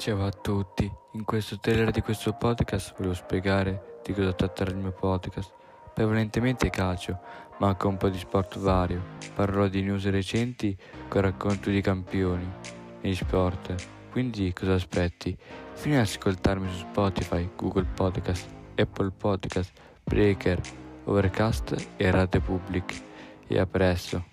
Ciao a tutti, in questo trailer di questo podcast volevo spiegare di cosa tratterà il mio podcast. Prevalentemente calcio, ma anche un po' di sport vario. Parlerò di news recenti con racconto di campioni negli sport. Quindi cosa aspetti? Fino ad ascoltarmi su Spotify, Google Podcast, Apple Podcast, Breaker, Overcast e Rate Public. E a presto!